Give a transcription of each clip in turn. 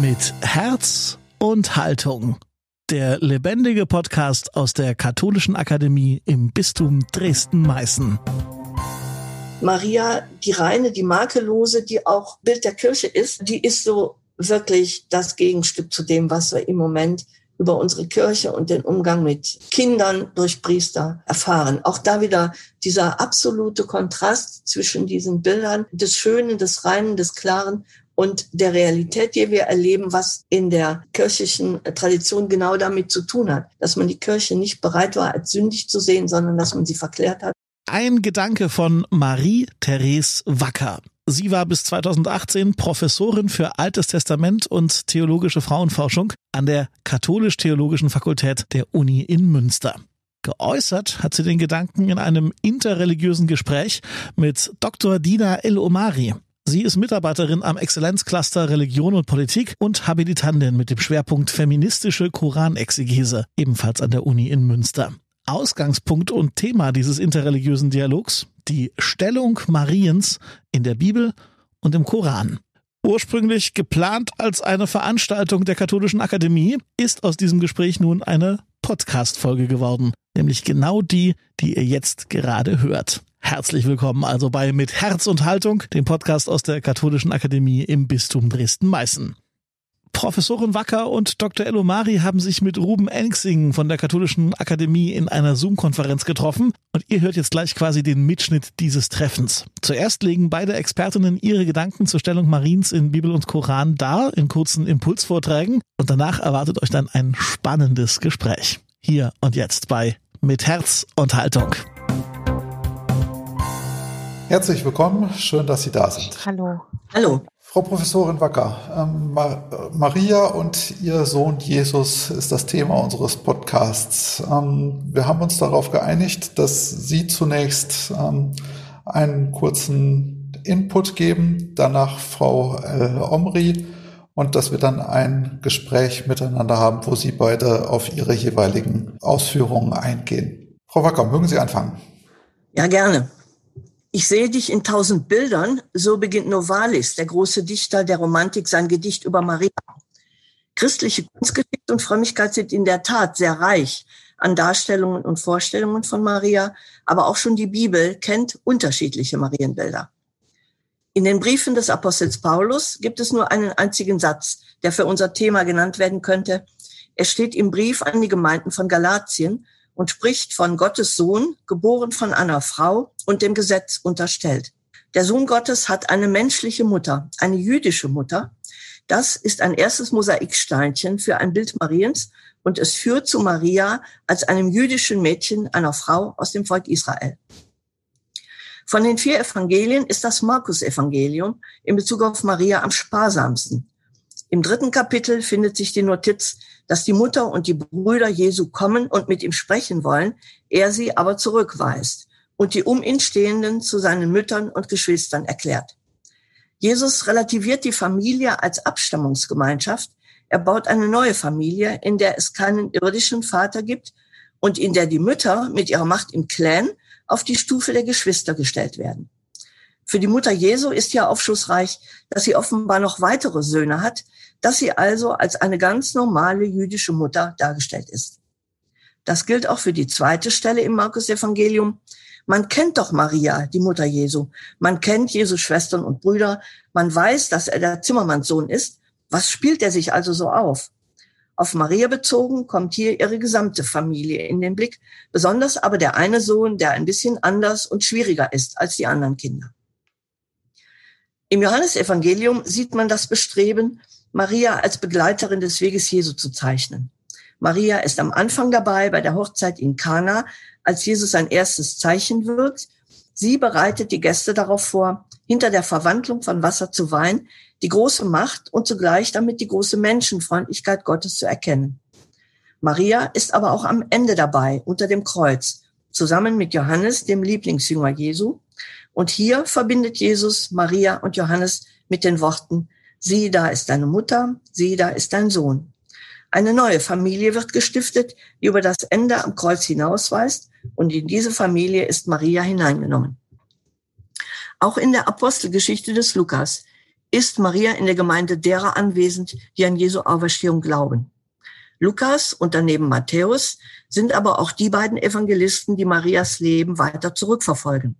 Mit Herz und Haltung. Der lebendige Podcast aus der Katholischen Akademie im Bistum Dresden-Meißen. Maria, die reine, die makellose, die auch Bild der Kirche ist, die ist so wirklich das Gegenstück zu dem, was wir im Moment über unsere Kirche und den Umgang mit Kindern durch Priester erfahren. Auch da wieder dieser absolute Kontrast zwischen diesen Bildern des Schönen, des Reinen, des Klaren und der Realität, die wir erleben, was in der kirchlichen Tradition genau damit zu tun hat, dass man die Kirche nicht bereit war, als sündig zu sehen, sondern dass man sie verklärt hat. Ein Gedanke von Marie-Therese Wacker. Sie war bis 2018 Professorin für Altes Testament und theologische Frauenforschung an der Katholisch-Theologischen Fakultät der Uni in Münster. Geäußert hat sie den Gedanken in einem interreligiösen Gespräch mit Dr. Dina El-Omari. Sie ist Mitarbeiterin am Exzellenzcluster Religion und Politik und Habilitantin mit dem Schwerpunkt feministische Koranexegese, ebenfalls an der Uni in Münster. Ausgangspunkt und Thema dieses interreligiösen Dialogs die Stellung Mariens in der Bibel und im Koran. Ursprünglich geplant als eine Veranstaltung der Katholischen Akademie, ist aus diesem Gespräch nun eine Podcast-Folge geworden, nämlich genau die, die ihr jetzt gerade hört. Herzlich willkommen also bei Mit Herz und Haltung, dem Podcast aus der Katholischen Akademie im Bistum Dresden-Meißen. Professorin Wacker und Dr. Elomari haben sich mit Ruben Ensing von der Katholischen Akademie in einer Zoom-Konferenz getroffen und ihr hört jetzt gleich quasi den Mitschnitt dieses Treffens. Zuerst legen beide Expertinnen ihre Gedanken zur Stellung Mariens in Bibel und Koran dar, in kurzen Impulsvorträgen und danach erwartet euch dann ein spannendes Gespräch. Hier und jetzt bei Mit Herz und Haltung. Herzlich willkommen, schön, dass Sie da sind. Hallo. Hallo. Frau Professorin Wacker, ähm, Maria und ihr Sohn Jesus ist das Thema unseres Podcasts. Ähm, wir haben uns darauf geeinigt, dass Sie zunächst ähm, einen kurzen Input geben, danach Frau El Omri und dass wir dann ein Gespräch miteinander haben, wo Sie beide auf Ihre jeweiligen Ausführungen eingehen. Frau Wacker, mögen Sie anfangen? Ja, gerne. Ich sehe dich in tausend Bildern, so beginnt Novalis, der große Dichter der Romantik, sein Gedicht über Maria. Christliche Kunstgeschichte und Frömmigkeit sind in der Tat sehr reich an Darstellungen und Vorstellungen von Maria, aber auch schon die Bibel kennt unterschiedliche Marienbilder. In den Briefen des Apostels Paulus gibt es nur einen einzigen Satz, der für unser Thema genannt werden könnte. Er steht im Brief an die Gemeinden von Galatien und spricht von Gottes Sohn, geboren von einer Frau und dem Gesetz unterstellt. Der Sohn Gottes hat eine menschliche Mutter, eine jüdische Mutter. Das ist ein erstes Mosaiksteinchen für ein Bild Mariens und es führt zu Maria als einem jüdischen Mädchen, einer Frau aus dem Volk Israel. Von den vier Evangelien ist das Markus-Evangelium in Bezug auf Maria am sparsamsten. Im dritten Kapitel findet sich die Notiz, dass die Mutter und die Brüder Jesu kommen und mit ihm sprechen wollen, er sie aber zurückweist und die um ihn Stehenden zu seinen Müttern und Geschwistern erklärt. Jesus relativiert die Familie als Abstammungsgemeinschaft. Er baut eine neue Familie, in der es keinen irdischen Vater gibt und in der die Mütter mit ihrer Macht im Clan auf die Stufe der Geschwister gestellt werden. Für die Mutter Jesu ist ja aufschlussreich, dass sie offenbar noch weitere Söhne hat, dass sie also als eine ganz normale jüdische Mutter dargestellt ist. Das gilt auch für die zweite Stelle im Markus Evangelium. Man kennt doch Maria, die Mutter Jesu. Man kennt Jesu Schwestern und Brüder. Man weiß, dass er der Zimmermannssohn ist. Was spielt er sich also so auf? Auf Maria bezogen kommt hier ihre gesamte Familie in den Blick, besonders aber der eine Sohn, der ein bisschen anders und schwieriger ist als die anderen Kinder. Im Johannesevangelium sieht man das Bestreben, Maria als Begleiterin des Weges Jesu zu zeichnen. Maria ist am Anfang dabei bei der Hochzeit in Kana, als Jesus sein erstes Zeichen wirkt. Sie bereitet die Gäste darauf vor, hinter der Verwandlung von Wasser zu Wein die große Macht und zugleich damit die große Menschenfreundlichkeit Gottes zu erkennen. Maria ist aber auch am Ende dabei, unter dem Kreuz, zusammen mit Johannes, dem Lieblingsjünger Jesu. Und hier verbindet Jesus Maria und Johannes mit den Worten, sieh, da ist deine Mutter, sieh, da ist dein Sohn. Eine neue Familie wird gestiftet, die über das Ende am Kreuz hinausweist, und in diese Familie ist Maria hineingenommen. Auch in der Apostelgeschichte des Lukas ist Maria in der Gemeinde derer anwesend, die an Jesu Auferstehung glauben. Lukas und daneben Matthäus sind aber auch die beiden Evangelisten, die Marias Leben weiter zurückverfolgen.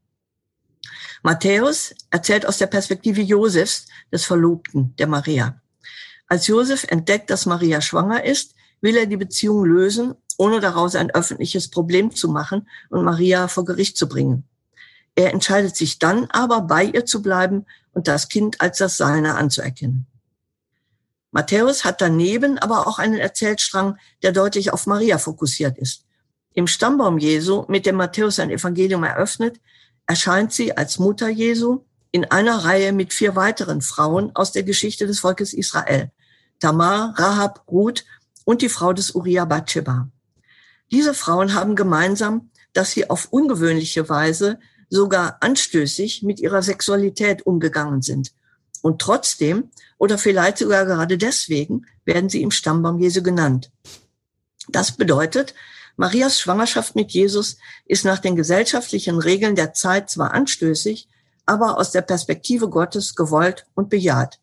Matthäus erzählt aus der Perspektive Josefs, des Verlobten der Maria. Als Josef entdeckt, dass Maria schwanger ist, will er die Beziehung lösen, ohne daraus ein öffentliches Problem zu machen und Maria vor Gericht zu bringen. Er entscheidet sich dann aber, bei ihr zu bleiben und das Kind als das Seine anzuerkennen. Matthäus hat daneben aber auch einen Erzählstrang, der deutlich auf Maria fokussiert ist. Im Stammbaum Jesu, mit dem Matthäus sein Evangelium eröffnet, erscheint sie als Mutter Jesu in einer Reihe mit vier weiteren Frauen aus der Geschichte des Volkes Israel. Tamar, Rahab, Ruth und die Frau des Uriah Bathsheba. Diese Frauen haben gemeinsam, dass sie auf ungewöhnliche Weise sogar anstößig mit ihrer Sexualität umgegangen sind. Und trotzdem, oder vielleicht sogar gerade deswegen, werden sie im Stammbaum Jesu genannt. Das bedeutet, Marias Schwangerschaft mit Jesus ist nach den gesellschaftlichen Regeln der Zeit zwar anstößig, aber aus der Perspektive Gottes gewollt und bejaht.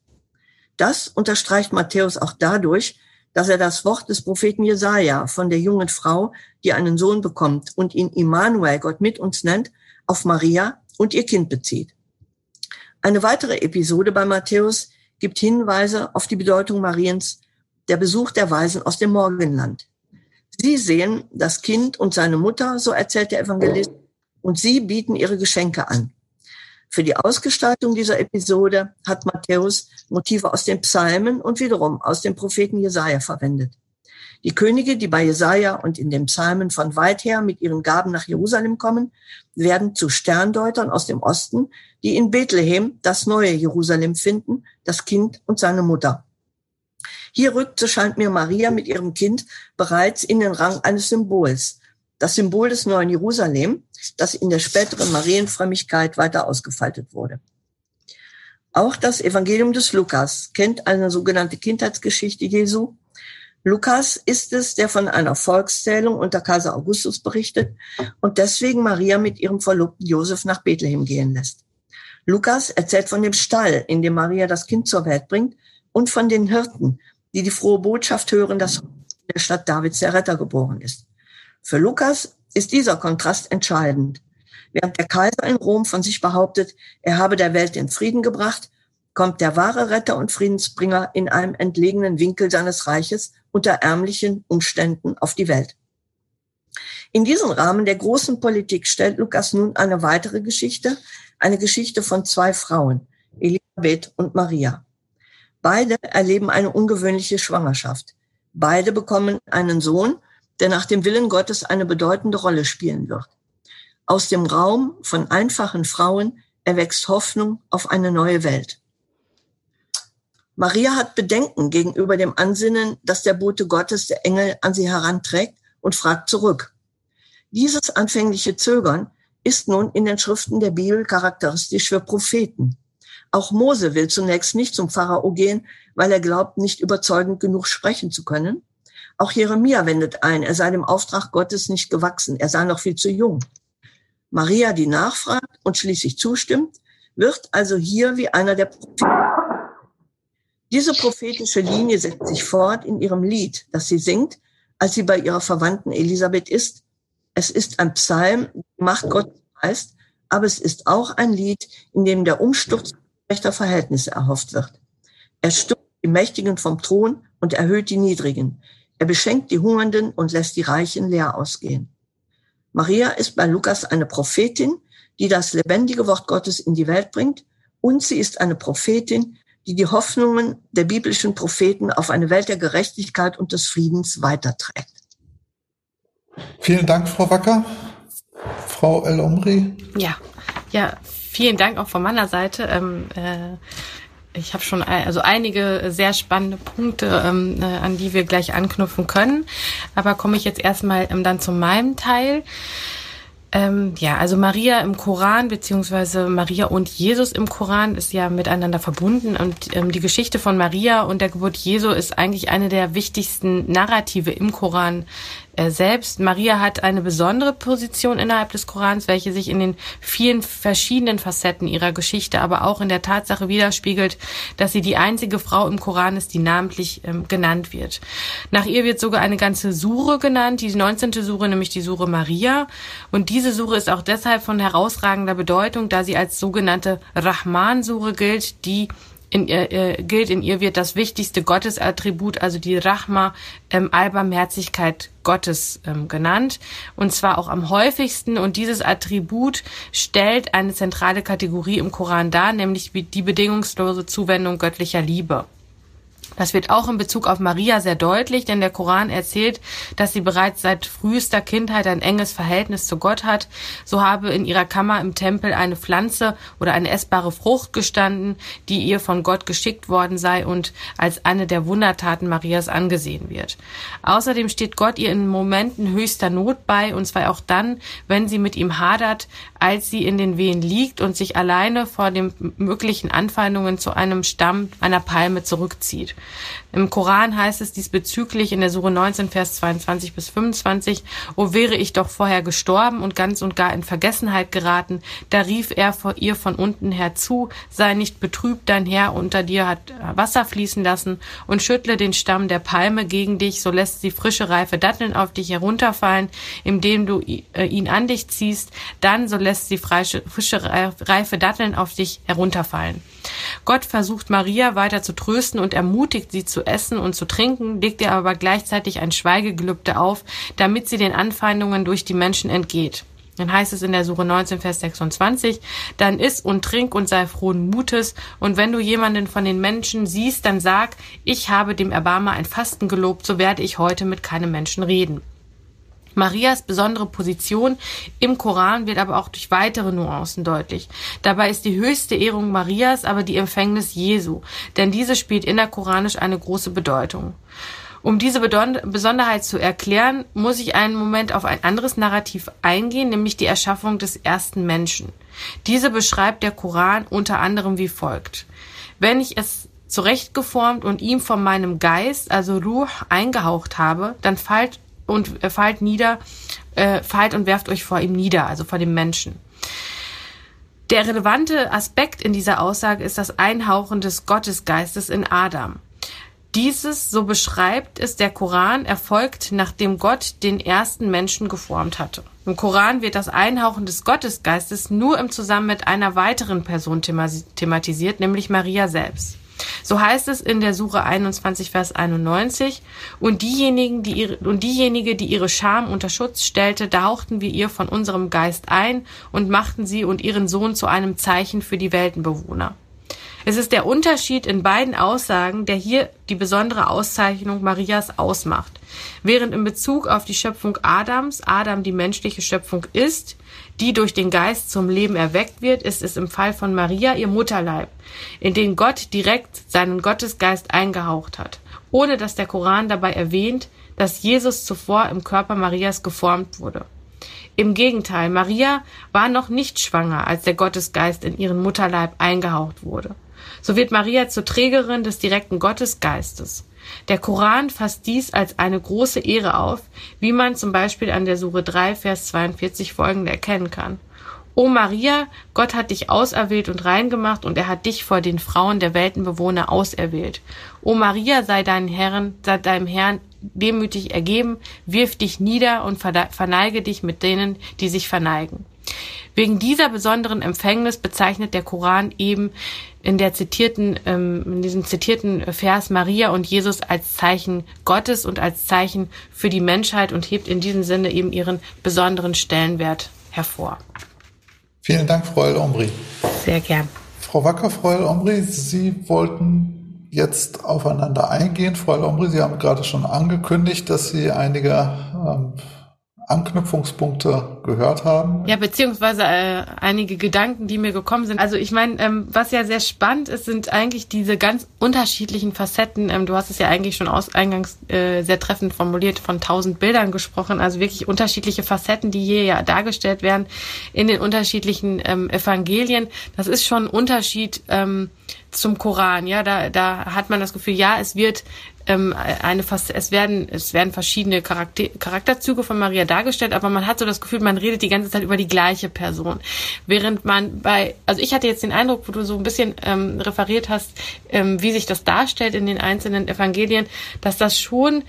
Das unterstreicht Matthäus auch dadurch, dass er das Wort des Propheten Jesaja von der jungen Frau, die einen Sohn bekommt und ihn Immanuel, Gott mit uns nennt, auf Maria und ihr Kind bezieht. Eine weitere Episode bei Matthäus gibt Hinweise auf die Bedeutung Mariens, der Besuch der Weisen aus dem Morgenland. Sie sehen das Kind und seine Mutter, so erzählt der Evangelist, und sie bieten ihre Geschenke an. Für die Ausgestaltung dieser Episode hat Matthäus Motive aus den Psalmen und wiederum aus dem Propheten Jesaja verwendet. Die Könige, die bei Jesaja und in den Psalmen von weit her mit ihren Gaben nach Jerusalem kommen, werden zu Sterndeutern aus dem Osten, die in Bethlehem das neue Jerusalem finden, das Kind und seine Mutter. Hier rückt, so scheint mir Maria mit ihrem Kind bereits in den Rang eines Symbols, das Symbol des neuen Jerusalem, das in der späteren Marienfrömmigkeit weiter ausgefaltet wurde. Auch das Evangelium des Lukas kennt eine sogenannte Kindheitsgeschichte Jesu. Lukas ist es, der von einer Volkszählung unter Kaiser Augustus berichtet und deswegen Maria mit ihrem Verlobten Josef nach Bethlehem gehen lässt. Lukas erzählt von dem Stall, in dem Maria das Kind zur Welt bringt und von den Hirten, die die frohe Botschaft hören, dass in der Stadt Davids der Retter geboren ist. Für Lukas ist dieser Kontrast entscheidend. Während der Kaiser in Rom von sich behauptet, er habe der Welt den Frieden gebracht, kommt der wahre Retter und Friedensbringer in einem entlegenen Winkel seines Reiches unter ärmlichen Umständen auf die Welt. In diesem Rahmen der großen Politik stellt Lukas nun eine weitere Geschichte, eine Geschichte von zwei Frauen, Elisabeth und Maria. Beide erleben eine ungewöhnliche Schwangerschaft. Beide bekommen einen Sohn, der nach dem Willen Gottes eine bedeutende Rolle spielen wird. Aus dem Raum von einfachen Frauen erwächst Hoffnung auf eine neue Welt. Maria hat Bedenken gegenüber dem Ansinnen, dass der Bote Gottes der Engel an sie heranträgt und fragt zurück. Dieses anfängliche Zögern ist nun in den Schriften der Bibel charakteristisch für Propheten. Auch Mose will zunächst nicht zum Pharao gehen, weil er glaubt, nicht überzeugend genug sprechen zu können. Auch Jeremia wendet ein, er sei dem Auftrag Gottes nicht gewachsen, er sei noch viel zu jung. Maria, die nachfragt und schließlich zustimmt, wird also hier wie einer der Propheten. Diese prophetische Linie setzt sich fort in ihrem Lied, das sie singt, als sie bei ihrer Verwandten Elisabeth ist. Es ist ein Psalm, Macht Gottes heißt, aber es ist auch ein Lied, in dem der Umsturz gerechter Verhältnisse erhofft wird. Er stürzt die Mächtigen vom Thron und erhöht die Niedrigen. Er beschenkt die Hungernden und lässt die Reichen leer ausgehen. Maria ist bei Lukas eine Prophetin, die das lebendige Wort Gottes in die Welt bringt, und sie ist eine Prophetin, die die Hoffnungen der biblischen Propheten auf eine Welt der Gerechtigkeit und des Friedens weiterträgt. Vielen Dank, Frau Wacker. Frau El Omri. Ja, ja, vielen Dank auch von meiner Seite. Ähm, äh, ich habe schon also einige sehr spannende Punkte, ähm, äh, an die wir gleich anknüpfen können. Aber komme ich jetzt erstmal ähm, dann zu meinem Teil. Ähm, ja, also Maria im Koran beziehungsweise Maria und Jesus im Koran ist ja miteinander verbunden und ähm, die Geschichte von Maria und der Geburt Jesu ist eigentlich eine der wichtigsten Narrative im Koran, selbst. Maria hat eine besondere Position innerhalb des Korans, welche sich in den vielen verschiedenen Facetten ihrer Geschichte, aber auch in der Tatsache widerspiegelt, dass sie die einzige Frau im Koran ist, die namentlich ähm, genannt wird. Nach ihr wird sogar eine ganze Sure genannt, die 19. Sure, nämlich die Sure Maria. Und diese Sure ist auch deshalb von herausragender Bedeutung, da sie als sogenannte Rahman-Sure gilt, die in ihr, äh, gilt, in ihr wird das wichtigste Gottesattribut, also die Rachma, ähm, Allbarmherzigkeit Gottes ähm, genannt. Und zwar auch am häufigsten. Und dieses Attribut stellt eine zentrale Kategorie im Koran dar, nämlich die bedingungslose Zuwendung göttlicher Liebe. Das wird auch in Bezug auf Maria sehr deutlich, denn der Koran erzählt, dass sie bereits seit frühester Kindheit ein enges Verhältnis zu Gott hat. So habe in ihrer Kammer im Tempel eine Pflanze oder eine essbare Frucht gestanden, die ihr von Gott geschickt worden sei und als eine der Wundertaten Marias angesehen wird. Außerdem steht Gott ihr in Momenten höchster Not bei, und zwar auch dann, wenn sie mit ihm hadert, als sie in den Wehen liegt und sich alleine vor den möglichen Anfeindungen zu einem Stamm einer Palme zurückzieht. Im Koran heißt es diesbezüglich in der Sure 19, Vers 22 bis 25, O wäre ich doch vorher gestorben und ganz und gar in Vergessenheit geraten, da rief er vor ihr von unten her zu, sei nicht betrübt, dein Herr unter dir hat Wasser fließen lassen und schüttle den Stamm der Palme gegen dich, so lässt sie frische, reife Datteln auf dich herunterfallen, indem du äh, ihn an dich ziehst, dann so lässt sie frische, reife Datteln auf dich herunterfallen. Gott versucht Maria weiter zu trösten und ermutigt sie zu essen und zu trinken, legt ihr aber gleichzeitig ein Schweigegelübde auf, damit sie den Anfeindungen durch die Menschen entgeht. Dann heißt es in der Suche 19, Vers 26, dann iss und trink und sei frohen Mutes, und wenn du jemanden von den Menschen siehst, dann sag, ich habe dem Erbarmer ein Fasten gelobt, so werde ich heute mit keinem Menschen reden. Marias besondere Position im Koran wird aber auch durch weitere Nuancen deutlich. Dabei ist die höchste Ehrung Marias aber die Empfängnis Jesu, denn diese spielt innerkoranisch eine große Bedeutung. Um diese Besonderheit zu erklären, muss ich einen Moment auf ein anderes Narrativ eingehen, nämlich die Erschaffung des ersten Menschen. Diese beschreibt der Koran unter anderem wie folgt. Wenn ich es zurechtgeformt und ihm von meinem Geist, also Ruh, eingehaucht habe, dann fallt und äh, fallt nieder, äh, fallt und werft euch vor ihm nieder, also vor dem Menschen. Der relevante Aspekt in dieser Aussage ist das Einhauchen des Gottesgeistes in Adam. Dieses, so beschreibt es der Koran, erfolgt, nachdem Gott den ersten Menschen geformt hatte. Im Koran wird das Einhauchen des Gottesgeistes nur im Zusammenhang mit einer weiteren Person thematisiert, nämlich Maria selbst. So heißt es in der Suche 21, Vers 91. Und diejenigen, die ihre, und diejenige, die ihre Scham unter Schutz stellte, tauchten wir ihr von unserem Geist ein und machten sie und ihren Sohn zu einem Zeichen für die Weltenbewohner. Es ist der Unterschied in beiden Aussagen, der hier die besondere Auszeichnung Marias ausmacht. Während in Bezug auf die Schöpfung Adams Adam die menschliche Schöpfung ist, die durch den Geist zum Leben erweckt wird, ist es im Fall von Maria ihr Mutterleib, in den Gott direkt seinen Gottesgeist eingehaucht hat, ohne dass der Koran dabei erwähnt, dass Jesus zuvor im Körper Marias geformt wurde. Im Gegenteil, Maria war noch nicht schwanger, als der Gottesgeist in ihren Mutterleib eingehaucht wurde. So wird Maria zur Trägerin des direkten Gottesgeistes. Der Koran fasst dies als eine große Ehre auf, wie man zum Beispiel an der Sure 3, Vers 42 folgende erkennen kann. O Maria, Gott hat dich auserwählt und rein gemacht und er hat dich vor den Frauen der Weltenbewohner auserwählt. O Maria, sei deinem Herrn, sei deinem Herrn demütig ergeben, wirf dich nieder und verneige dich mit denen, die sich verneigen. Wegen dieser besonderen Empfängnis bezeichnet der Koran eben in der zitierten, ähm, in diesem zitierten Vers Maria und Jesus als Zeichen Gottes und als Zeichen für die Menschheit und hebt in diesem Sinne eben ihren besonderen Stellenwert hervor. Vielen Dank, Frau El-Omri. Sehr gern. Frau Wacker, Frau El-Omri, Sie wollten jetzt aufeinander eingehen. Frau El-Omri, Sie haben gerade schon angekündigt, dass Sie einige ähm, Anknüpfungspunkte gehört haben. Ja, beziehungsweise äh, einige Gedanken, die mir gekommen sind. Also ich meine, ähm, was ja sehr spannend ist, sind eigentlich diese ganz unterschiedlichen Facetten. Ähm, du hast es ja eigentlich schon aus eingangs äh, sehr treffend formuliert, von tausend Bildern gesprochen. Also wirklich unterschiedliche Facetten, die hier ja dargestellt werden in den unterschiedlichen ähm, Evangelien. Das ist schon ein Unterschied ähm, zum Koran, ja, da, da hat man das Gefühl, ja, es wird ähm, eine fast, es werden, es werden verschiedene Charakter, Charakterzüge von Maria dargestellt, aber man hat so das Gefühl, man redet die ganze Zeit über die gleiche Person. Während man bei, also ich hatte jetzt den Eindruck, wo du so ein bisschen ähm, referiert hast, ähm, wie sich das darstellt in den einzelnen Evangelien, dass das schon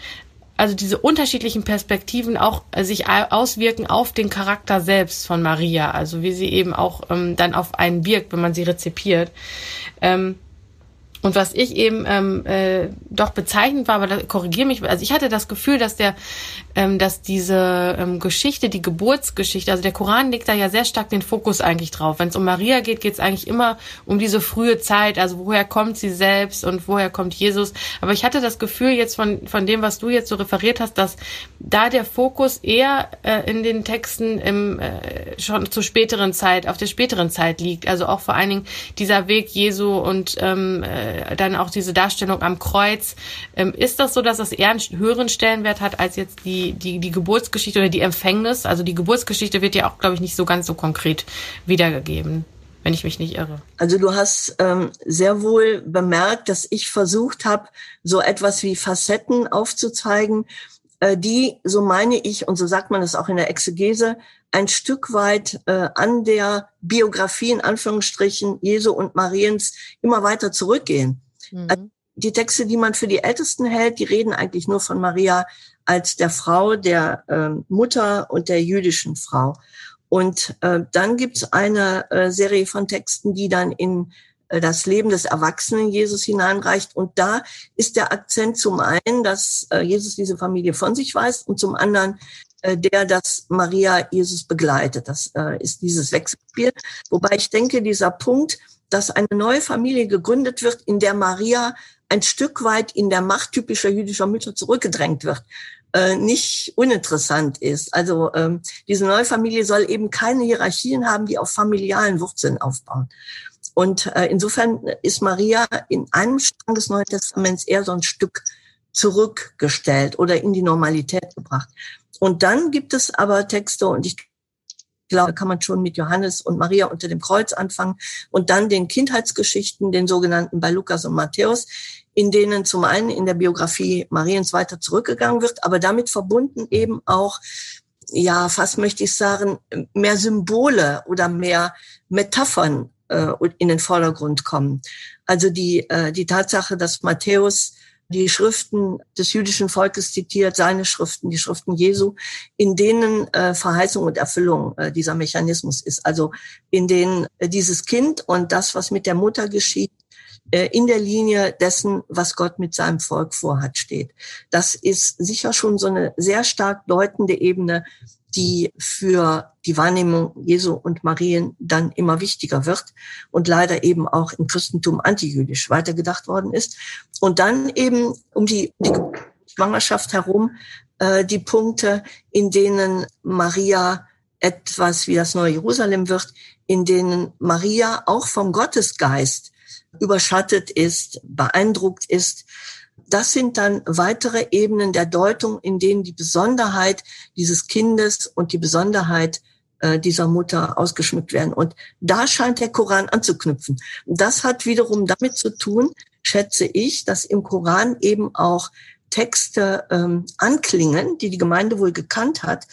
also diese unterschiedlichen Perspektiven auch äh, sich auswirken auf den Charakter selbst von Maria, also wie sie eben auch ähm, dann auf einen wirkt, wenn man sie rezipiert. Ähm, und was ich eben ähm, äh, doch bezeichnend war, aber da korrigiere mich, also ich hatte das Gefühl, dass der, ähm, dass diese ähm, Geschichte, die Geburtsgeschichte, also der Koran legt da ja sehr stark den Fokus eigentlich drauf. Wenn es um Maria geht, geht es eigentlich immer um diese frühe Zeit, also woher kommt sie selbst und woher kommt Jesus. Aber ich hatte das Gefühl jetzt von von dem, was du jetzt so referiert hast, dass da der Fokus eher äh, in den Texten im äh, schon zur späteren Zeit, auf der späteren Zeit liegt. Also auch vor allen Dingen dieser Weg Jesu und ähm, äh, dann auch diese Darstellung am Kreuz. Ähm, ist das so, dass das eher einen höheren Stellenwert hat als jetzt die, die, die Geburtsgeschichte oder die Empfängnis? Also die Geburtsgeschichte wird ja auch, glaube ich, nicht so ganz so konkret wiedergegeben wenn ich mich nicht irre. Also du hast ähm, sehr wohl bemerkt, dass ich versucht habe, so etwas wie Facetten aufzuzeigen, äh, die, so meine ich, und so sagt man es auch in der Exegese, ein Stück weit äh, an der Biografie in Anführungsstrichen Jesu und Mariens immer weiter zurückgehen. Mhm. Also die Texte, die man für die Ältesten hält, die reden eigentlich nur von Maria als der Frau, der äh, Mutter und der jüdischen Frau. Und äh, dann gibt's eine äh, Serie von Texten, die dann in äh, das Leben des Erwachsenen Jesus hineinreicht. Und da ist der Akzent zum einen, dass äh, Jesus diese Familie von sich weist und zum anderen, äh, der das Maria Jesus begleitet. Das äh, ist dieses Wechselspiel. Wobei ich denke, dieser Punkt, dass eine neue Familie gegründet wird, in der Maria ein Stück weit in der Macht typischer jüdischer Mütter zurückgedrängt wird, äh, nicht uninteressant ist. Also ähm, diese neue Familie soll eben keine Hierarchien haben, die auf familialen Wurzeln aufbauen. Und äh, insofern ist Maria in einem Strang des Neuen Testaments eher so ein Stück zurückgestellt oder in die Normalität gebracht. Und dann gibt es aber Texte, und ich glaube, kann man schon mit Johannes und Maria unter dem Kreuz anfangen und dann den Kindheitsgeschichten, den sogenannten bei Lukas und Matthäus, in denen zum einen in der Biografie Mariens weiter zurückgegangen wird, aber damit verbunden eben auch, ja, fast möchte ich sagen, mehr Symbole oder mehr Metaphern äh, in den Vordergrund kommen. Also die, äh, die Tatsache, dass Matthäus die Schriften des jüdischen Volkes zitiert, seine Schriften, die Schriften Jesu, in denen äh, Verheißung und Erfüllung äh, dieser Mechanismus ist. Also in denen äh, dieses Kind und das, was mit der Mutter geschieht, äh, in der Linie dessen, was Gott mit seinem Volk vorhat, steht. Das ist sicher schon so eine sehr stark deutende Ebene die für die Wahrnehmung Jesu und Marien dann immer wichtiger wird und leider eben auch im Christentum antijüdisch weitergedacht worden ist. Und dann eben um die, die Schwangerschaft herum äh, die Punkte, in denen Maria etwas wie das neue Jerusalem wird, in denen Maria auch vom Gottesgeist überschattet ist, beeindruckt ist, das sind dann weitere Ebenen der Deutung, in denen die Besonderheit dieses Kindes und die Besonderheit äh, dieser Mutter ausgeschmückt werden. Und da scheint der Koran anzuknüpfen. Das hat wiederum damit zu tun, schätze ich, dass im Koran eben auch Texte ähm, anklingen, die die Gemeinde wohl gekannt hat,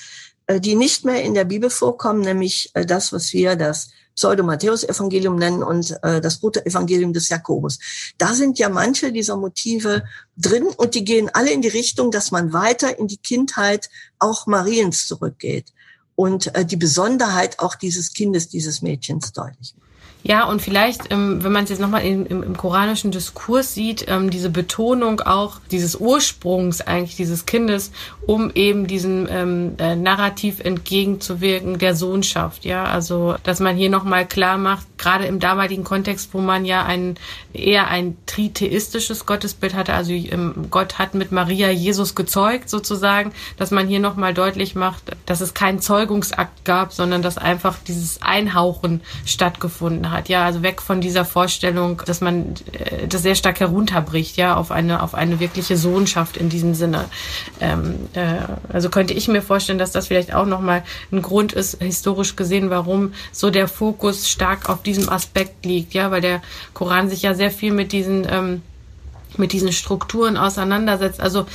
die nicht mehr in der Bibel vorkommen, nämlich äh, das, was wir das Pseudo-Matthäus-Evangelium nennen und äh, das Brutto-Evangelium des Jakobus. Da sind ja manche dieser Motive drin und die gehen alle in die Richtung, dass man weiter in die Kindheit auch Mariens zurückgeht und äh, die Besonderheit auch dieses Kindes, dieses Mädchens deutlich macht. Ja, und vielleicht, ähm, wenn man es jetzt nochmal im, im, im koranischen Diskurs sieht, ähm, diese Betonung auch dieses Ursprungs eigentlich dieses Kindes, um eben diesem ähm, äh, Narrativ entgegenzuwirken der Sohnschaft. Ja, also dass man hier nochmal klar macht, gerade im damaligen Kontext, wo man ja ein eher ein tritheistisches Gottesbild hatte, also ähm, Gott hat mit Maria Jesus gezeugt sozusagen, dass man hier nochmal deutlich macht, dass es keinen Zeugungsakt gab, sondern dass einfach dieses Einhauchen stattgefunden Hat, ja, also weg von dieser Vorstellung, dass man äh, das sehr stark herunterbricht, ja, auf eine auf eine wirkliche Sohnschaft in diesem Sinne. Ähm, äh, also könnte ich mir vorstellen, dass das vielleicht auch nochmal ein Grund ist, historisch gesehen, warum so der Fokus stark auf diesem Aspekt liegt, ja, weil der Koran sich ja sehr viel mit diesen ähm, mit diesen Strukturen auseinandersetzt. Also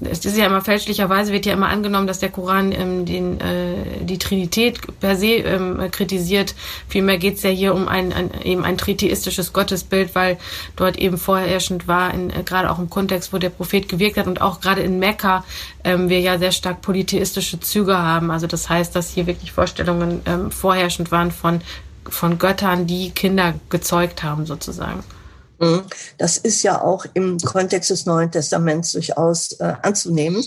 es ist ja immer fälschlicherweise wird ja immer angenommen, dass der Koran ähm, den, äh, die Trinität per se ähm, kritisiert. Vielmehr geht es ja hier um ein, ein eben ein tritheistisches Gottesbild, weil dort eben vorherrschend war, in, äh, gerade auch im Kontext, wo der Prophet gewirkt hat und auch gerade in Mekka ähm, wir ja sehr stark polytheistische Züge haben. Also das heißt, dass hier wirklich Vorstellungen ähm, vorherrschend waren von von Göttern, die Kinder gezeugt haben sozusagen. Mhm. Das ist ja auch im Kontext des Neuen Testaments durchaus äh, anzunehmen.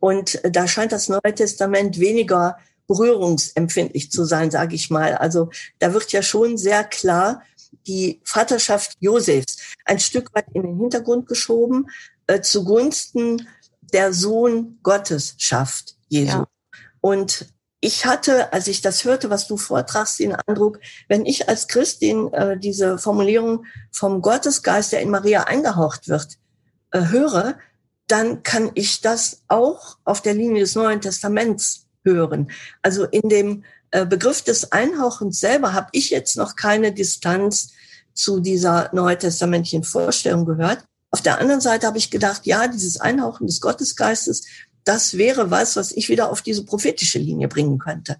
Und äh, da scheint das Neue Testament weniger berührungsempfindlich zu sein, sage ich mal. Also da wird ja schon sehr klar die Vaterschaft Josefs ein Stück weit in den Hintergrund geschoben äh, zugunsten der Sohn Gottes schafft Jesu. Ja. Und ich hatte, als ich das hörte, was du vortragst, den Eindruck, wenn ich als Christin äh, diese Formulierung vom Gottesgeist, der in Maria eingehaucht wird, äh, höre, dann kann ich das auch auf der Linie des Neuen Testaments hören. Also in dem äh, Begriff des Einhauchens selber habe ich jetzt noch keine Distanz zu dieser neutestamentlichen Vorstellung gehört. Auf der anderen Seite habe ich gedacht, ja, dieses Einhauchen des Gottesgeistes, das wäre was, was ich wieder auf diese prophetische Linie bringen könnte.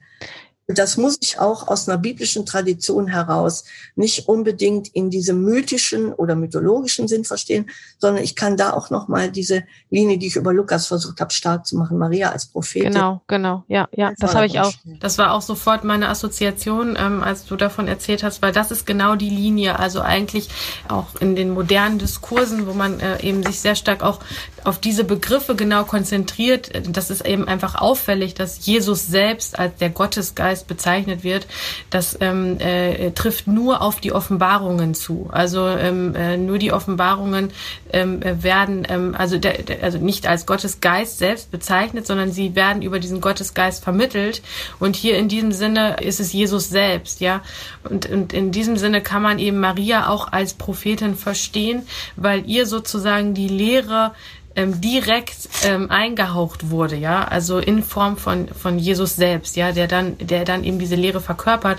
Das muss ich auch aus einer biblischen Tradition heraus nicht unbedingt in diesem mythischen oder mythologischen Sinn verstehen, sondern ich kann da auch noch mal diese Linie, die ich über Lukas versucht habe, stark zu machen, Maria als Prophetin. Genau, genau, ja, ja, das habe ich auch. Das war auch sofort meine Assoziation, ähm, als du davon erzählt hast, weil das ist genau die Linie. Also eigentlich auch in den modernen Diskursen, wo man äh, eben sich sehr stark auch auf diese Begriffe genau konzentriert, das ist eben einfach auffällig, dass Jesus selbst als der Gottesgeist bezeichnet wird. Das ähm, äh, trifft nur auf die Offenbarungen zu. Also ähm, äh, nur die Offenbarungen ähm, werden, ähm, also, der, der, also nicht als Gottesgeist selbst bezeichnet, sondern sie werden über diesen Gottesgeist vermittelt. Und hier in diesem Sinne ist es Jesus selbst, ja. Und, und in diesem Sinne kann man eben Maria auch als Prophetin verstehen, weil ihr sozusagen die Lehre ähm, direkt ähm, eingehaucht wurde, ja, also in Form von von Jesus selbst, ja, der dann der dann eben diese Lehre verkörpert.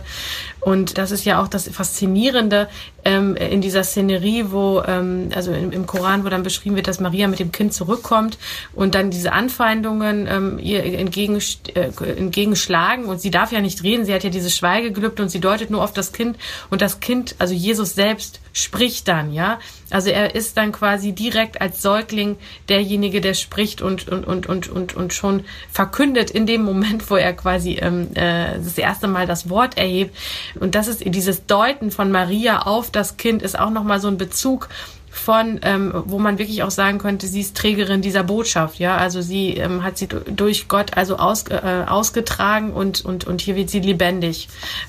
Und das ist ja auch das Faszinierende ähm, in dieser Szenerie, wo, ähm, also im, im, Koran, wo dann beschrieben wird, dass Maria mit dem Kind zurückkommt und dann diese Anfeindungen ähm, ihr entgegen, äh, entgegenschlagen und sie darf ja nicht reden, sie hat ja dieses Schweigegelübde und sie deutet nur auf das Kind und das Kind, also Jesus selbst, spricht dann, ja. Also er ist dann quasi direkt als Säugling derjenige, der spricht und, und, und, und, und, und schon verkündet in dem Moment, wo er quasi ähm, äh, das erste Mal das Wort erhebt. Und das ist dieses Deuten von Maria auf das Kind ist auch nochmal so ein Bezug von, ähm, wo man wirklich auch sagen könnte, sie ist Trägerin dieser Botschaft, ja, also sie ähm, hat sie durch Gott also aus, äh, ausgetragen und, und, und hier wird sie lebendig.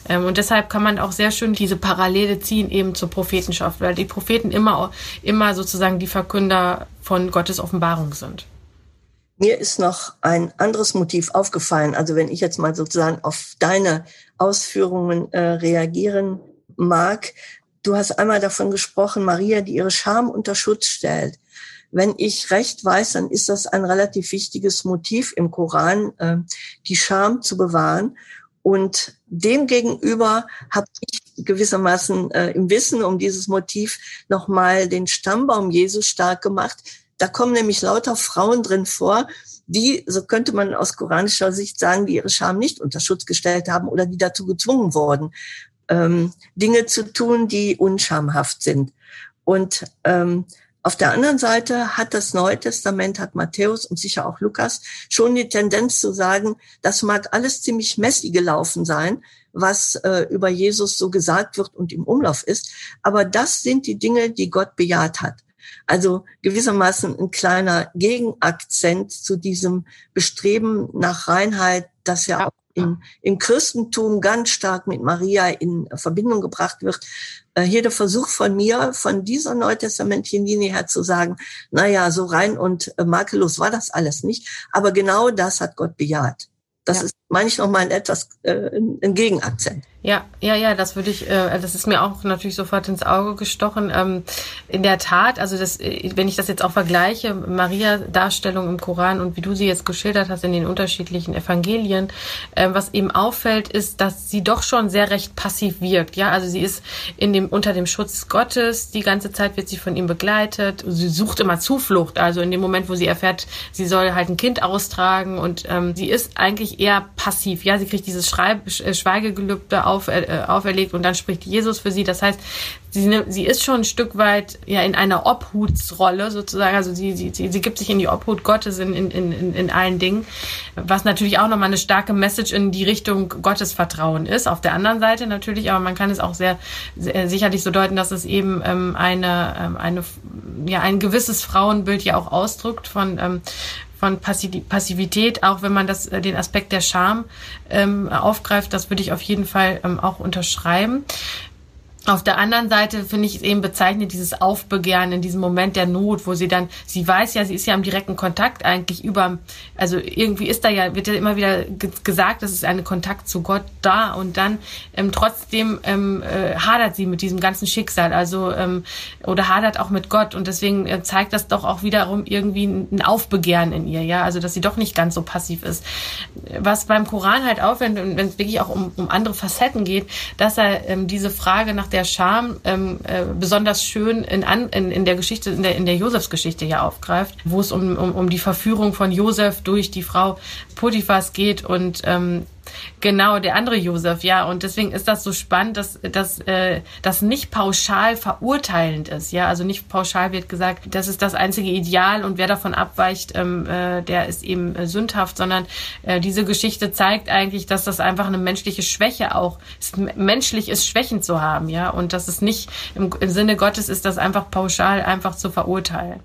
Ähm, und deshalb kann man auch sehr schön diese Parallele ziehen eben zur Prophetenschaft, weil die Propheten immer, immer sozusagen die Verkünder von Gottes Offenbarung sind. Mir ist noch ein anderes Motiv aufgefallen. Also wenn ich jetzt mal sozusagen auf deine Ausführungen äh, reagieren mag. Du hast einmal davon gesprochen, Maria, die ihre Scham unter Schutz stellt. Wenn ich recht weiß, dann ist das ein relativ wichtiges Motiv im Koran, äh, die Scham zu bewahren. Und demgegenüber habe ich gewissermaßen äh, im Wissen um dieses Motiv nochmal den Stammbaum Jesus stark gemacht. Da kommen nämlich lauter Frauen drin vor, die, so könnte man aus koranischer Sicht sagen, die ihre Scham nicht unter Schutz gestellt haben oder die dazu gezwungen wurden, ähm, Dinge zu tun, die unschamhaft sind. Und ähm, auf der anderen Seite hat das Neue Testament, hat Matthäus und sicher auch Lukas schon die Tendenz zu sagen, das mag alles ziemlich messy gelaufen sein, was äh, über Jesus so gesagt wird und im Umlauf ist. Aber das sind die Dinge, die Gott bejaht hat. Also gewissermaßen ein kleiner Gegenakzent zu diesem Bestreben nach Reinheit, das ja auch im, im Christentum ganz stark mit Maria in Verbindung gebracht wird. Äh, hier der Versuch von mir, von dieser neutestamentlichen Linie her zu sagen, na ja, so rein und äh, makellos war das alles nicht. Aber genau das hat Gott bejaht. Das ja. ist, meine ich, nochmal ein etwas, äh, ein Gegenakzent. Ja, ja, ja, das würde ich, äh, das ist mir auch natürlich sofort ins Auge gestochen. Ähm, in der Tat, also das, äh, wenn ich das jetzt auch vergleiche, Maria Darstellung im Koran und wie du sie jetzt geschildert hast in den unterschiedlichen Evangelien, äh, was eben auffällt, ist, dass sie doch schon sehr recht passiv wirkt. Ja, also sie ist in dem unter dem Schutz Gottes, die ganze Zeit wird sie von ihm begleitet. Sie sucht immer Zuflucht. Also in dem Moment, wo sie erfährt, sie soll halt ein Kind austragen und ähm, sie ist eigentlich eher passiv. Ja, sie kriegt dieses Schreib äh, Schweigegelübde äh, auferlegt und dann spricht Jesus für sie. Das heißt, sie, sie ist schon ein Stück weit ja in einer Obhutsrolle sozusagen. Also sie, sie, sie, sie gibt sich in die Obhut Gottes in, in, in, in allen Dingen, was natürlich auch nochmal eine starke Message in die Richtung Gottesvertrauen ist. Auf der anderen Seite natürlich, aber man kann es auch sehr, sehr sicherlich so deuten, dass es eben ähm, eine, ähm, eine, ja, ein gewisses Frauenbild ja auch ausdrückt von, ähm, von Passivität, auch wenn man das, äh, den Aspekt der Scham ähm, aufgreift, das würde ich auf jeden Fall ähm, auch unterschreiben. Auf der anderen Seite finde ich es eben bezeichnet, dieses Aufbegehren in diesem Moment der Not, wo sie dann, sie weiß ja, sie ist ja im direkten Kontakt eigentlich über, also irgendwie ist da ja, wird ja immer wieder gesagt, es ist ein Kontakt zu Gott da und dann ähm, trotzdem ähm, äh, hadert sie mit diesem ganzen Schicksal, also ähm, oder hadert auch mit Gott und deswegen äh, zeigt das doch auch wiederum irgendwie ein Aufbegehren in ihr, ja, also dass sie doch nicht ganz so passiv ist. Was beim Koran halt aufwendet wenn es wirklich auch um, um andere Facetten geht, dass er ähm, diese Frage nach der Scham ähm, äh, besonders schön in, an, in, in der Geschichte, in der, in der Josefsgeschichte ja aufgreift, wo es um, um, um die Verführung von Josef durch die Frau Potiphas geht und ähm, Genau, der andere Josef, ja. Und deswegen ist das so spannend, dass dass äh, das nicht pauschal verurteilend ist, ja. Also nicht pauschal wird gesagt, das ist das einzige Ideal und wer davon abweicht, ähm, äh, der ist eben äh, sündhaft, sondern äh, diese Geschichte zeigt eigentlich, dass das einfach eine menschliche Schwäche auch ist, menschlich ist, Schwächen zu haben, ja. Und dass es nicht im, im Sinne Gottes ist, das einfach pauschal einfach zu verurteilen.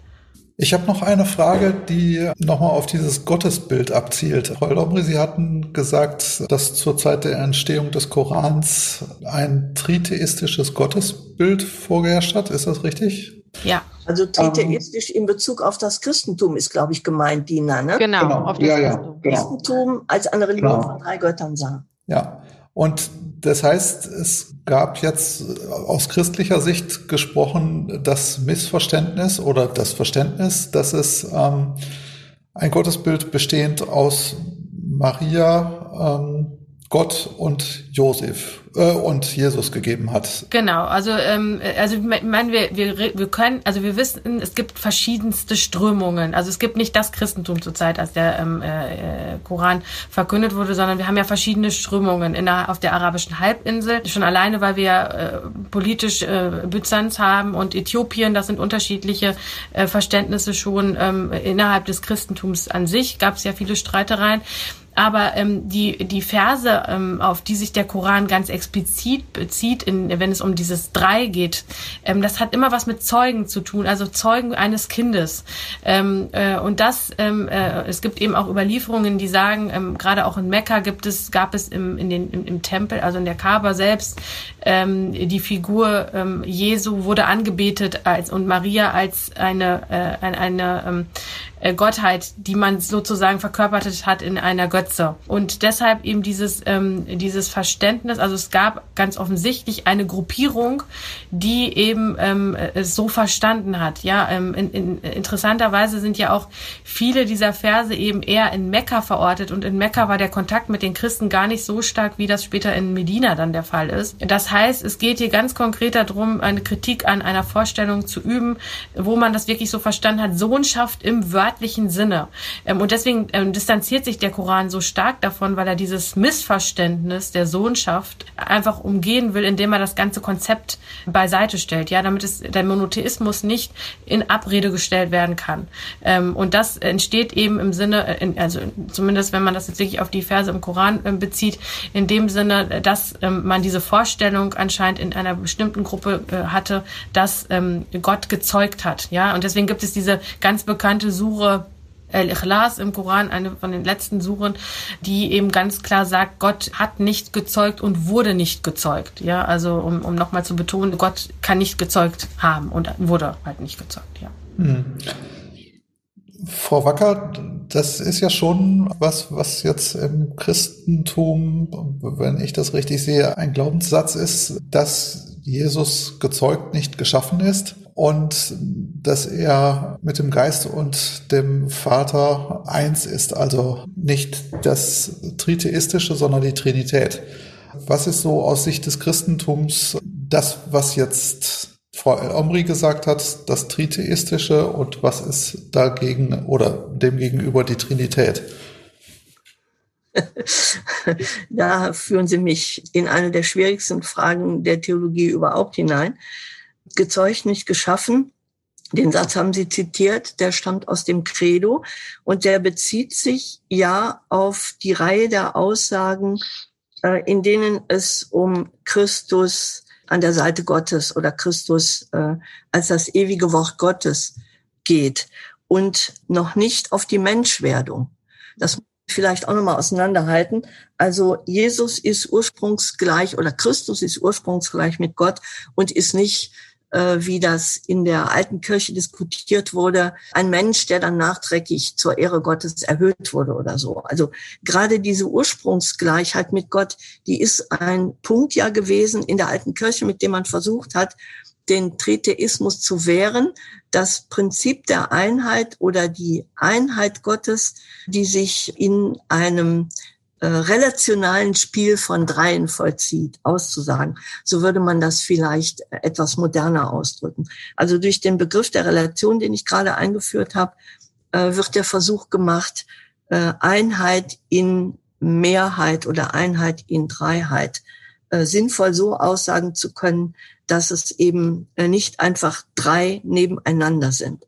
Ich habe noch eine Frage, die nochmal auf dieses Gottesbild abzielt. Frau Lomri, Sie hatten gesagt, dass zur Zeit der Entstehung des Korans ein tritheistisches Gottesbild vorgeherrscht hat. Ist das richtig? Ja. Also tritheistisch in Bezug auf das Christentum ist, glaube ich, gemeint, Dina, ne? Genau, genau. auf das ja, Christentum. Ja, genau. Christentum als eine Religion genau. von drei Göttern sah. Ja. Und das heißt, es gab jetzt aus christlicher Sicht gesprochen das Missverständnis oder das Verständnis, dass es ähm, ein Gottesbild bestehend aus Maria, ähm, Gott und Josef und Jesus gegeben hat. Genau, also ähm, also ich meine, wir, wir, wir können, also wir wissen, es gibt verschiedenste Strömungen. Also es gibt nicht das Christentum zur Zeit, als der ähm, äh, Koran verkündet wurde, sondern wir haben ja verschiedene Strömungen in der, auf der arabischen Halbinsel. Schon alleine, weil wir äh, politisch äh, Byzanz haben und Äthiopien, das sind unterschiedliche äh, Verständnisse schon ähm, innerhalb des Christentums an sich. Gab es ja viele Streitereien. Aber ähm, die, die Verse, ähm, auf die sich der Koran ganz explizit bezieht, in, wenn es um dieses Drei geht, ähm, das hat immer was mit Zeugen zu tun, also Zeugen eines Kindes. Ähm, äh, und das, ähm, äh, es gibt eben auch Überlieferungen, die sagen, ähm, gerade auch in Mekka gibt es, gab es im, in den, im, im Tempel, also in der Kaaba selbst, ähm, die Figur ähm, Jesu wurde angebetet als und Maria als eine, äh, eine, eine ähm, äh, Gottheit, die man sozusagen verkörpertet hat in einer Götze. Und deshalb eben dieses, ähm, dieses Verständnis, also es gab ganz offensichtlich eine Gruppierung, die eben ähm, es so verstanden hat. Ja, ähm, in, in, interessanterweise sind ja auch viele dieser Verse eben eher in Mekka verortet und in Mekka war der Kontakt mit den Christen gar nicht so stark, wie das später in Medina dann der Fall ist. Das heißt, es geht hier ganz konkret darum, eine Kritik an einer Vorstellung zu üben, wo man das wirklich so verstanden hat, Sohnschaft im Wörter wörtlichen Sinne. Ähm, und deswegen ähm, distanziert sich der Koran so stark davon, weil er dieses Missverständnis der Sohnschaft einfach umgehen will, indem er das ganze Konzept beiseite stellt, ja, damit es der Monotheismus nicht in Abrede gestellt werden kann. Ähm, und das entsteht eben im Sinne, äh, also zumindest wenn man das jetzt wirklich auf die Verse im Koran äh, bezieht, in dem Sinne, dass ähm, man diese Vorstellung anscheinend in einer bestimmten Gruppe äh, hatte, dass Gott gezeugt hat, ja, und deswegen gibt es diese ganz bekannte Suche Sure Al-Ikhlas im Koran, eine von den letzten Suren, die eben ganz klar sagt, Gott hat nicht gezeugt und wurde nicht gezeugt. Ja, also um, um nochmal zu betonen, Gott kann nicht gezeugt haben und wurde halt nicht gezeugt, ja. Hm. Frau Wacker, das ist ja schon was, was jetzt im Christentum, wenn ich das richtig sehe, ein Glaubenssatz ist, dass Jesus gezeugt nicht geschaffen ist und dass er mit dem Geist und dem Vater eins ist, also nicht das Tritheistische, sondern die Trinität. Was ist so aus Sicht des Christentums das, was jetzt Frau El-Omri gesagt hat, das Tritheistische und was ist dagegen oder demgegenüber die Trinität? da führen Sie mich in eine der schwierigsten Fragen der Theologie überhaupt hinein. Gezeugt, nicht geschaffen. Den Satz haben Sie zitiert, der stammt aus dem Credo und der bezieht sich ja auf die Reihe der Aussagen, äh, in denen es um Christus an der Seite Gottes oder Christus äh, als das ewige Wort Gottes geht und noch nicht auf die Menschwerdung. Das vielleicht auch nochmal auseinanderhalten. Also Jesus ist ursprungsgleich oder Christus ist ursprungsgleich mit Gott und ist nicht wie das in der alten Kirche diskutiert wurde, ein Mensch, der dann nachträglich zur Ehre Gottes erhöht wurde oder so. Also gerade diese Ursprungsgleichheit mit Gott, die ist ein Punkt ja gewesen in der alten Kirche, mit dem man versucht hat, den Tritheismus zu wehren, das Prinzip der Einheit oder die Einheit Gottes, die sich in einem äh, relationalen Spiel von Dreien vollzieht, auszusagen. So würde man das vielleicht etwas moderner ausdrücken. Also durch den Begriff der Relation, den ich gerade eingeführt habe, äh, wird der Versuch gemacht, äh, Einheit in Mehrheit oder Einheit in Dreiheit äh, sinnvoll so aussagen zu können, dass es eben äh, nicht einfach drei nebeneinander sind.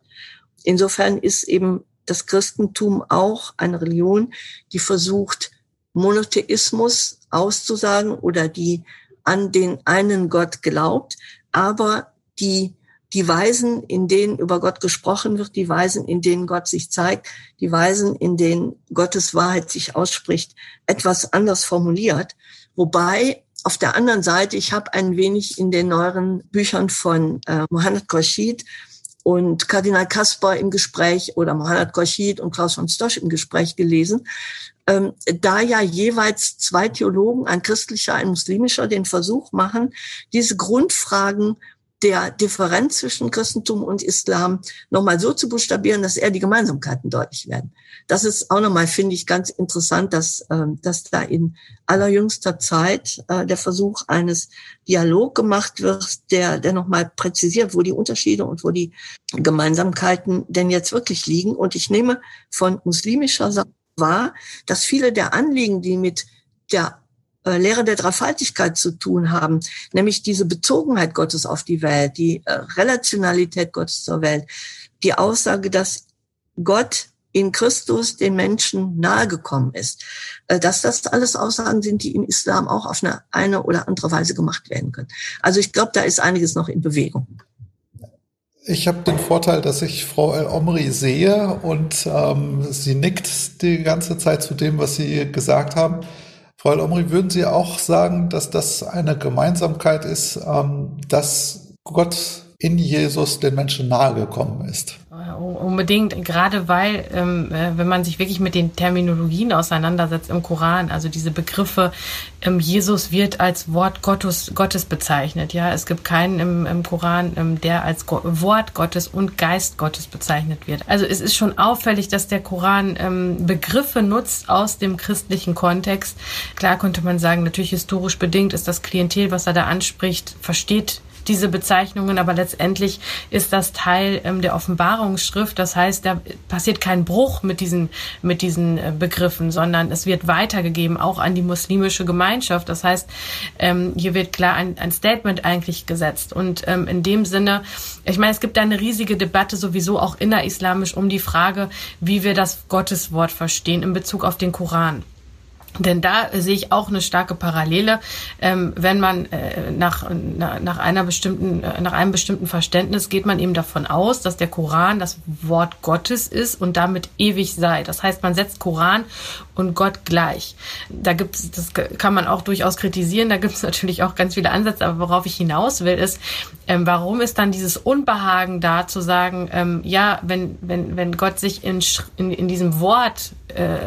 Insofern ist eben das Christentum auch eine Religion, die versucht, Monotheismus auszusagen oder die an den einen Gott glaubt, aber die die Weisen, in denen über Gott gesprochen wird, die Weisen, in denen Gott sich zeigt, die Weisen, in denen Gottes Wahrheit sich ausspricht, etwas anders formuliert. Wobei auf der anderen Seite, ich habe ein wenig in den neueren Büchern von äh, Mohammed Khorshid und Kardinal Kaspar im Gespräch oder Mohammed Khorshid und Klaus von Stosch im Gespräch gelesen, ähm, da ja jeweils zwei Theologen, ein christlicher, ein muslimischer, den Versuch machen, diese Grundfragen der Differenz zwischen Christentum und Islam nochmal so zu buchstabieren, dass eher die Gemeinsamkeiten deutlich werden. Das ist auch nochmal, finde ich, ganz interessant, dass, äh, dass da in allerjüngster Zeit äh, der Versuch eines Dialog gemacht wird, der, der nochmal präzisiert, wo die Unterschiede und wo die Gemeinsamkeiten denn jetzt wirklich liegen. Und ich nehme von muslimischer Seite wahr, dass viele der Anliegen, die mit der äh, Lehre der Dreifaltigkeit zu tun haben, nämlich diese Bezogenheit Gottes auf die Welt, die äh, Relationalität Gottes zur Welt, die Aussage, dass Gott in Christus den Menschen nahegekommen ist, äh, dass das alles Aussagen sind, die im Islam auch auf eine, eine oder andere Weise gemacht werden können. Also ich glaube, da ist einiges noch in Bewegung. Ich habe den Vorteil, dass ich Frau El-Omri sehe und ähm, sie nickt die ganze Zeit zu dem, was Sie gesagt haben. Frau El-Omri, würden Sie auch sagen, dass das eine Gemeinsamkeit ist, ähm, dass Gott in Jesus den Menschen nahegekommen ist? Unbedingt, gerade weil, ähm, äh, wenn man sich wirklich mit den Terminologien auseinandersetzt im Koran, also diese Begriffe, ähm, Jesus wird als Wort Gottes, Gottes bezeichnet. Ja, es gibt keinen im, im Koran, ähm, der als Go Wort Gottes und Geist Gottes bezeichnet wird. Also es ist schon auffällig, dass der Koran ähm, Begriffe nutzt aus dem christlichen Kontext. Klar könnte man sagen, natürlich historisch bedingt ist das Klientel, was er da anspricht, versteht diese Bezeichnungen, aber letztendlich ist das Teil ähm, der Offenbarungsschrift. Das heißt, da passiert kein Bruch mit diesen, mit diesen äh, Begriffen, sondern es wird weitergegeben, auch an die muslimische Gemeinschaft. Das heißt, ähm, hier wird klar ein, ein Statement eigentlich gesetzt. Und ähm, in dem Sinne, ich meine, es gibt da eine riesige Debatte sowieso auch innerislamisch um die Frage, wie wir das Gotteswort verstehen in Bezug auf den Koran. Denn da sehe ich auch eine starke Parallele, ähm, wenn man äh, nach, nach, einer bestimmten, äh, nach einem bestimmten Verständnis geht man eben davon aus, dass der Koran das Wort Gottes ist und damit ewig sei. Das heißt, man setzt Koran und Gott gleich. Da gibt's, das kann man auch durchaus kritisieren, da gibt es natürlich auch ganz viele Ansätze, aber worauf ich hinaus will, ist, ähm, warum ist dann dieses Unbehagen da zu sagen, ähm, ja, wenn, wenn, wenn Gott sich in, in, in diesem Wort äh,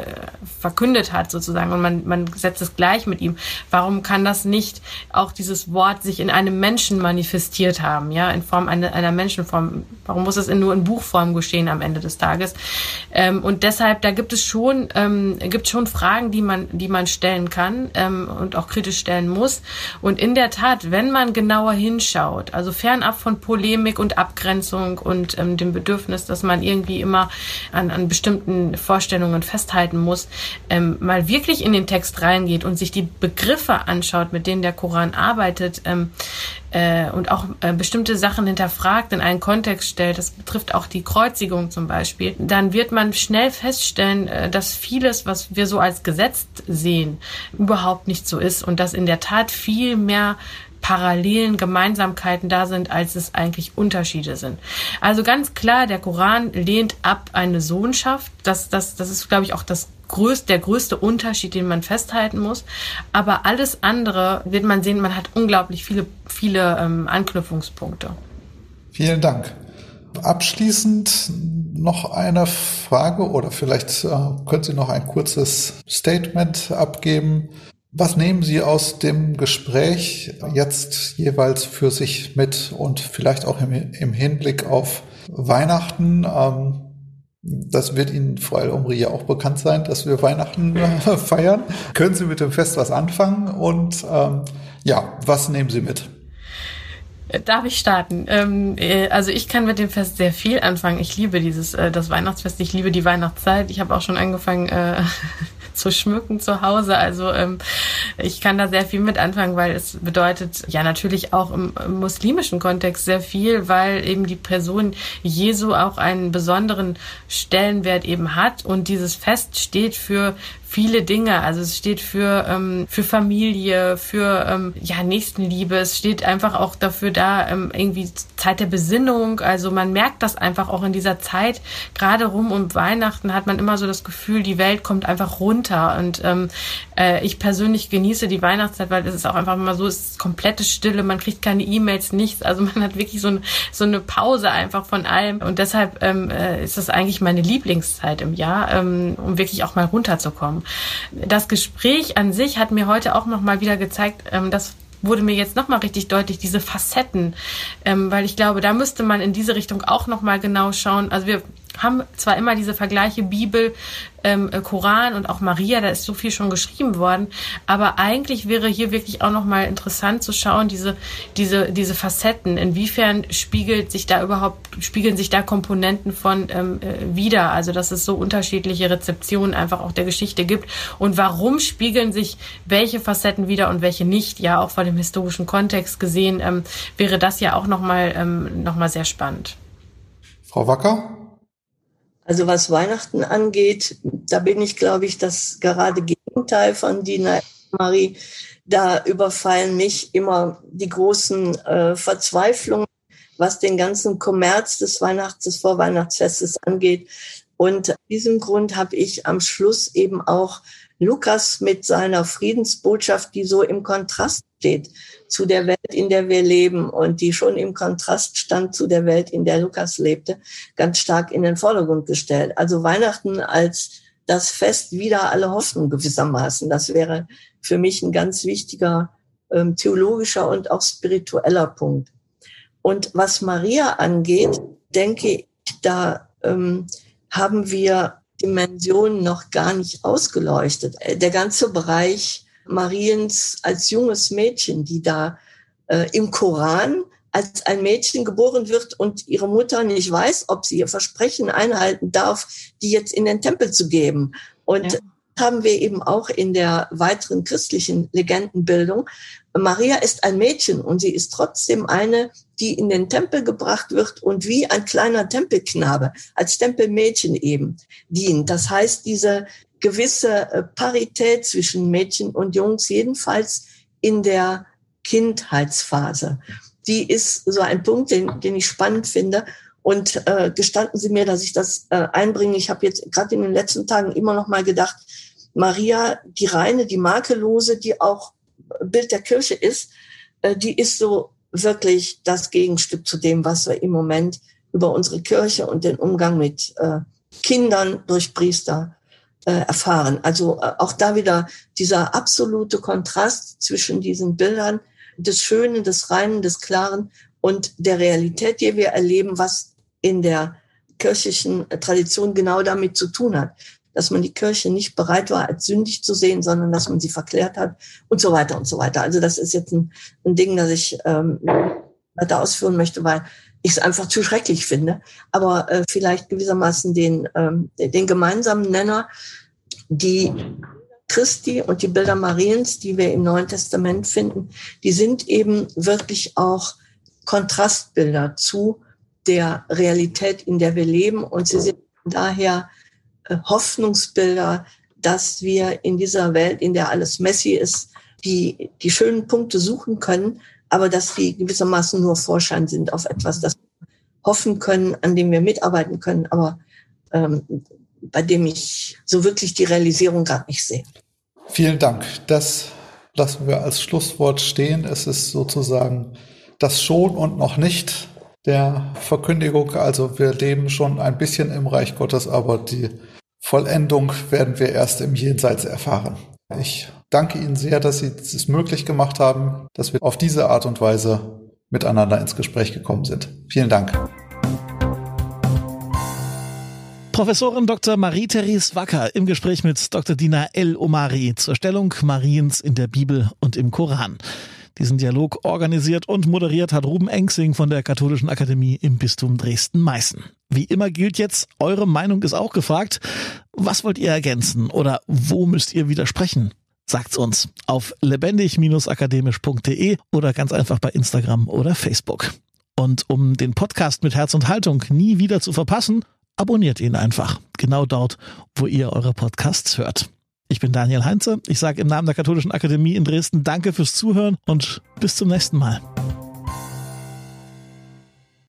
verkündet hat sozusagen und man, man setzt es gleich mit ihm. Warum kann das nicht auch dieses Wort sich in einem Menschen manifestiert haben, ja, in Form einer, einer Menschenform? Warum muss es in, nur in Buchform geschehen am Ende des Tages? Ähm, und deshalb, da gibt es schon, ähm, gibt schon Fragen, die man, die man stellen kann ähm, und auch kritisch stellen muss. Und in der Tat, wenn man genauer hinschaut, also fernab von Polemik und Abgrenzung und ähm, dem Bedürfnis, dass man irgendwie immer an, an bestimmten Vorstellungen festhalten muss, ähm, mal wirklich in den Text reingeht und sich die Begriffe anschaut, mit denen der Koran arbeitet ähm, äh, und auch äh, bestimmte Sachen hinterfragt, in einen Kontext stellt, das betrifft auch die Kreuzigung zum Beispiel, dann wird man schnell feststellen, äh, dass vieles, was wir so als gesetzt sehen, überhaupt nicht so ist und dass in der Tat viel mehr parallelen Gemeinsamkeiten da sind, als es eigentlich Unterschiede sind. Also ganz klar, der Koran lehnt ab eine Sohnschaft. Das, das, das ist, glaube ich, auch das größte, der größte Unterschied, den man festhalten muss. Aber alles andere wird man sehen, man hat unglaublich viele, viele ähm, Anknüpfungspunkte. Vielen Dank. Abschließend noch eine Frage oder vielleicht äh, können Sie noch ein kurzes Statement abgeben. Was nehmen Sie aus dem Gespräch jetzt jeweils für sich mit und vielleicht auch im, im Hinblick auf Weihnachten? Ähm, das wird Ihnen Frau El-Omri ja auch bekannt sein, dass wir Weihnachten äh, feiern. Können Sie mit dem Fest was anfangen? Und ähm, ja, was nehmen Sie mit? Darf ich starten? Ähm, äh, also ich kann mit dem Fest sehr viel anfangen. Ich liebe dieses äh, das Weihnachtsfest. Ich liebe die Weihnachtszeit. Ich habe auch schon angefangen äh, zu schmücken zu Hause. Also ähm, ich kann da sehr viel mit anfangen, weil es bedeutet ja natürlich auch im, im muslimischen Kontext sehr viel, weil eben die Person Jesu auch einen besonderen Stellenwert eben hat und dieses Fest steht für viele Dinge. Also es steht für, ähm, für Familie, für ähm, ja, Nächstenliebe. Es steht einfach auch dafür da, ähm, irgendwie Zeit der Besinnung. Also man merkt das einfach auch in dieser Zeit. Gerade rum um Weihnachten hat man immer so das Gefühl, die Welt kommt einfach runter. Und ähm, äh, ich persönlich genieße die Weihnachtszeit, weil es ist auch einfach immer so, es ist komplette Stille, man kriegt keine E-Mails, nichts. Also man hat wirklich so, ein, so eine Pause einfach von allem. Und deshalb ähm, äh, ist das eigentlich meine Lieblingszeit im Jahr, ähm, um wirklich auch mal runterzukommen. Das Gespräch an sich hat mir heute auch noch mal wieder gezeigt, ähm, dass wurde mir jetzt nochmal richtig deutlich, diese Facetten, ähm, weil ich glaube, da müsste man in diese Richtung auch nochmal genau schauen. Also wir haben zwar immer diese Vergleiche Bibel, ähm, äh, Koran und auch Maria, da ist so viel schon geschrieben worden, aber eigentlich wäre hier wirklich auch noch mal interessant zu schauen, diese diese diese Facetten, inwiefern spiegelt sich da überhaupt spiegeln sich da Komponenten von ähm, äh, wieder, also dass es so unterschiedliche Rezeptionen einfach auch der Geschichte gibt und warum spiegeln sich welche Facetten wieder und welche nicht, ja auch vor dem historischen Kontext gesehen ähm, wäre das ja auch noch mal ähm, noch sehr spannend. Frau Wacker? Also was Weihnachten angeht, da bin ich, glaube ich, das gerade Gegenteil von Dina Marie. Da überfallen mich immer die großen äh, Verzweiflungen, was den ganzen Kommerz des Weihnachts, des Vorweihnachtsfestes angeht. Und aus diesem Grund habe ich am Schluss eben auch Lukas mit seiner Friedensbotschaft, die so im Kontrast steht zu der Welt, in der wir leben und die schon im Kontrast stand zu der Welt, in der Lukas lebte, ganz stark in den Vordergrund gestellt. Also Weihnachten als das Fest wieder alle Hoffnung gewissermaßen. Das wäre für mich ein ganz wichtiger ähm, theologischer und auch spiritueller Punkt. Und was Maria angeht, denke ich, da ähm, haben wir Dimensionen noch gar nicht ausgeleuchtet. Äh, der ganze Bereich Mariens als junges Mädchen, die da äh, im Koran als ein Mädchen geboren wird und ihre Mutter nicht weiß, ob sie ihr Versprechen einhalten darf, die jetzt in den Tempel zu geben. Und ja. haben wir eben auch in der weiteren christlichen Legendenbildung. Maria ist ein Mädchen und sie ist trotzdem eine, die in den Tempel gebracht wird und wie ein kleiner Tempelknabe, als Tempelmädchen eben dient. Das heißt, diese gewisse äh, Parität zwischen Mädchen und Jungs, jedenfalls in der Kindheitsphase. Die ist so ein Punkt, den, den ich spannend finde. Und äh, gestanden Sie mir, dass ich das äh, einbringe. Ich habe jetzt gerade in den letzten Tagen immer noch mal gedacht, Maria, die reine, die makellose, die auch Bild der Kirche ist, äh, die ist so wirklich das Gegenstück zu dem, was wir im Moment über unsere Kirche und den Umgang mit äh, Kindern durch Priester äh, erfahren. Also äh, auch da wieder dieser absolute Kontrast zwischen diesen Bildern des Schönen, des Reinen, des Klaren und der Realität, die wir erleben, was in der kirchlichen Tradition genau damit zu tun hat. Dass man die Kirche nicht bereit war, als sündig zu sehen, sondern dass man sie verklärt hat und so weiter und so weiter. Also das ist jetzt ein, ein Ding, das ich ähm, weiter ausführen möchte, weil ich es einfach zu schrecklich finde. Aber äh, vielleicht gewissermaßen den, ähm, den gemeinsamen Nenner, die Christi und die Bilder Mariens, die wir im Neuen Testament finden, die sind eben wirklich auch Kontrastbilder zu der Realität, in der wir leben. Und sie sind daher äh, Hoffnungsbilder, dass wir in dieser Welt, in der alles messy ist, die, die schönen Punkte suchen können, aber dass die gewissermaßen nur Vorschein sind auf etwas, das wir hoffen können, an dem wir mitarbeiten können, aber ähm, bei dem ich so wirklich die Realisierung gerade nicht sehe. Vielen Dank. Das lassen wir als Schlusswort stehen. Es ist sozusagen das schon und noch nicht der Verkündigung. Also wir leben schon ein bisschen im Reich Gottes, aber die Vollendung werden wir erst im Jenseits erfahren. Ich danke Ihnen sehr, dass Sie es möglich gemacht haben, dass wir auf diese Art und Weise miteinander ins Gespräch gekommen sind. Vielen Dank. Professorin Dr. Marie-Therese Wacker im Gespräch mit Dr. Dina El Omari zur Stellung Mariens in der Bibel und im Koran. Diesen Dialog organisiert und moderiert hat Ruben Engsing von der Katholischen Akademie im Bistum Dresden-Meißen. Wie immer gilt jetzt, eure Meinung ist auch gefragt. Was wollt ihr ergänzen oder wo müsst ihr widersprechen? Sagt's uns auf lebendig-akademisch.de oder ganz einfach bei Instagram oder Facebook. Und um den Podcast mit Herz und Haltung nie wieder zu verpassen, abonniert ihn einfach. Genau dort, wo ihr eure Podcasts hört. Ich bin Daniel Heinze. Ich sage im Namen der Katholischen Akademie in Dresden Danke fürs Zuhören und bis zum nächsten Mal.